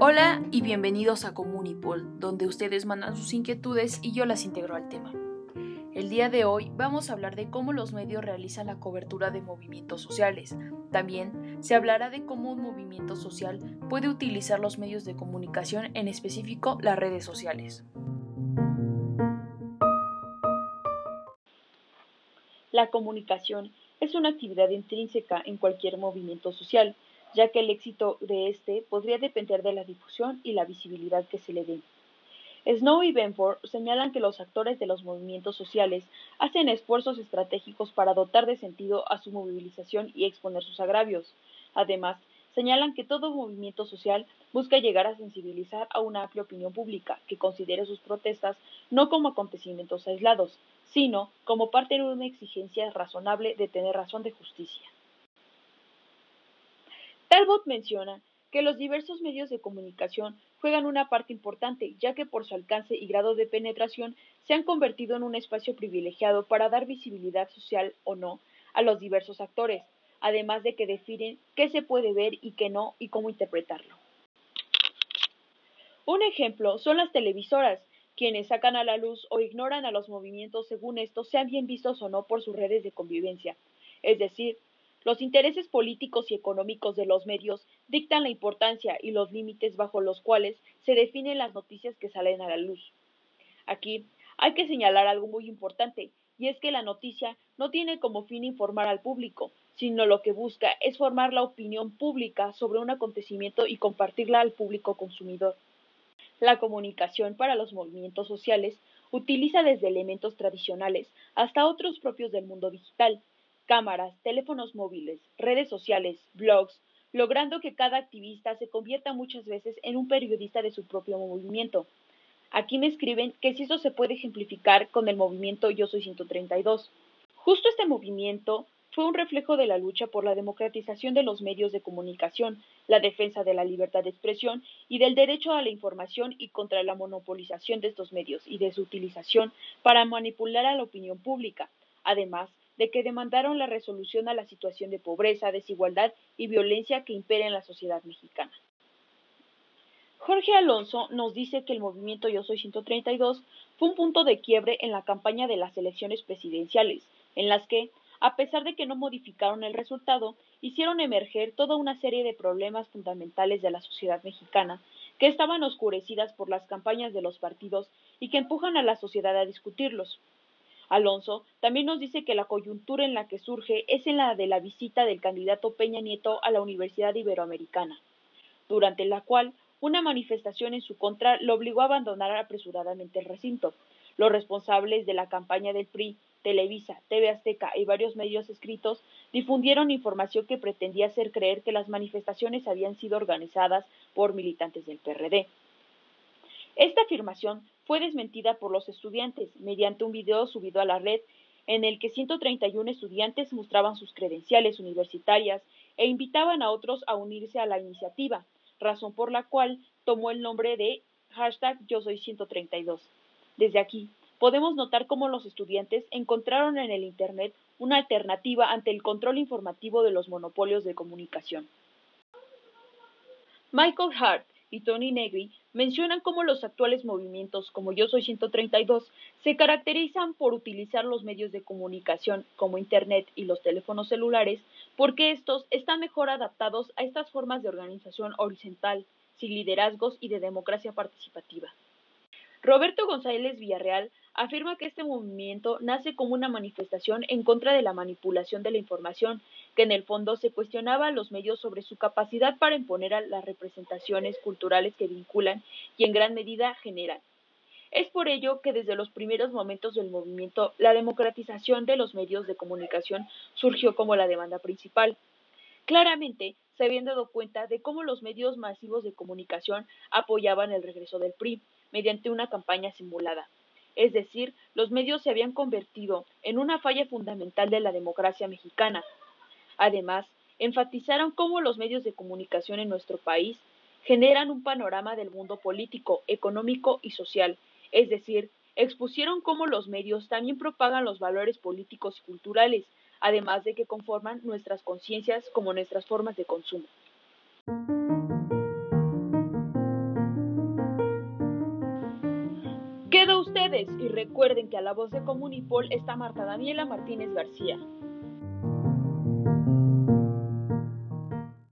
Hola y bienvenidos a Comunipol, donde ustedes mandan sus inquietudes y yo las integro al tema. El día de hoy vamos a hablar de cómo los medios realizan la cobertura de movimientos sociales. También se hablará de cómo un movimiento social puede utilizar los medios de comunicación, en específico las redes sociales. La comunicación es una actividad intrínseca en cualquier movimiento social, ya que el éxito de éste podría depender de la difusión y la visibilidad que se le dé. Snow y Benford señalan que los actores de los movimientos sociales hacen esfuerzos estratégicos para dotar de sentido a su movilización y exponer sus agravios. Además, señalan que todo movimiento social busca llegar a sensibilizar a una amplia opinión pública que considere sus protestas no como acontecimientos aislados, sino como parte de una exigencia razonable de tener razón de justicia. Talbot menciona que los diversos medios de comunicación juegan una parte importante, ya que por su alcance y grado de penetración se han convertido en un espacio privilegiado para dar visibilidad social o no a los diversos actores, además de que definen qué se puede ver y qué no y cómo interpretarlo. Un ejemplo son las televisoras, quienes sacan a la luz o ignoran a los movimientos según estos sean bien vistos o no por sus redes de convivencia, es decir, los intereses políticos y económicos de los medios dictan la importancia y los límites bajo los cuales se definen las noticias que salen a la luz. Aquí hay que señalar algo muy importante, y es que la noticia no tiene como fin informar al público, sino lo que busca es formar la opinión pública sobre un acontecimiento y compartirla al público consumidor. La comunicación para los movimientos sociales utiliza desde elementos tradicionales hasta otros propios del mundo digital, cámaras, teléfonos móviles, redes sociales, blogs, logrando que cada activista se convierta muchas veces en un periodista de su propio movimiento. Aquí me escriben que si eso se puede ejemplificar con el movimiento Yo Soy 132. Justo este movimiento fue un reflejo de la lucha por la democratización de los medios de comunicación, la defensa de la libertad de expresión y del derecho a la información y contra la monopolización de estos medios y de su utilización para manipular a la opinión pública. Además, de que demandaron la resolución a la situación de pobreza, desigualdad y violencia que impera en la sociedad mexicana. Jorge Alonso nos dice que el movimiento Yo Soy 132 fue un punto de quiebre en la campaña de las elecciones presidenciales, en las que, a pesar de que no modificaron el resultado, hicieron emerger toda una serie de problemas fundamentales de la sociedad mexicana que estaban oscurecidas por las campañas de los partidos y que empujan a la sociedad a discutirlos. Alonso también nos dice que la coyuntura en la que surge es en la de la visita del candidato Peña Nieto a la Universidad Iberoamericana, durante la cual una manifestación en su contra lo obligó a abandonar apresuradamente el recinto. Los responsables de la campaña del PRI, Televisa, TV Azteca y varios medios escritos difundieron información que pretendía hacer creer que las manifestaciones habían sido organizadas por militantes del PRD. Esta afirmación fue desmentida por los estudiantes mediante un video subido a la red en el que 131 estudiantes mostraban sus credenciales universitarias e invitaban a otros a unirse a la iniciativa, razón por la cual tomó el nombre de hashtag yo soy 132. Desde aquí, podemos notar cómo los estudiantes encontraron en el Internet una alternativa ante el control informativo de los monopolios de comunicación. Michael Hart y Tony Negri mencionan cómo los actuales movimientos como Yo Soy 132 se caracterizan por utilizar los medios de comunicación como Internet y los teléfonos celulares porque estos están mejor adaptados a estas formas de organización horizontal, sin liderazgos y de democracia participativa. Roberto González Villarreal afirma que este movimiento nace como una manifestación en contra de la manipulación de la información, que en el fondo se cuestionaba a los medios sobre su capacidad para imponer a las representaciones culturales que vinculan y en gran medida generan. Es por ello que desde los primeros momentos del movimiento la democratización de los medios de comunicación surgió como la demanda principal. Claramente, se habían dado cuenta de cómo los medios masivos de comunicación apoyaban el regreso del PRI mediante una campaña simulada es decir, los medios se habían convertido en una falla fundamental de la democracia mexicana. Además, enfatizaron cómo los medios de comunicación en nuestro país generan un panorama del mundo político, económico y social, es decir, expusieron cómo los medios también propagan los valores políticos y culturales, además de que conforman nuestras conciencias como nuestras formas de consumo. Ustedes y recuerden que a la voz de Comunipol está Marta Daniela Martínez García.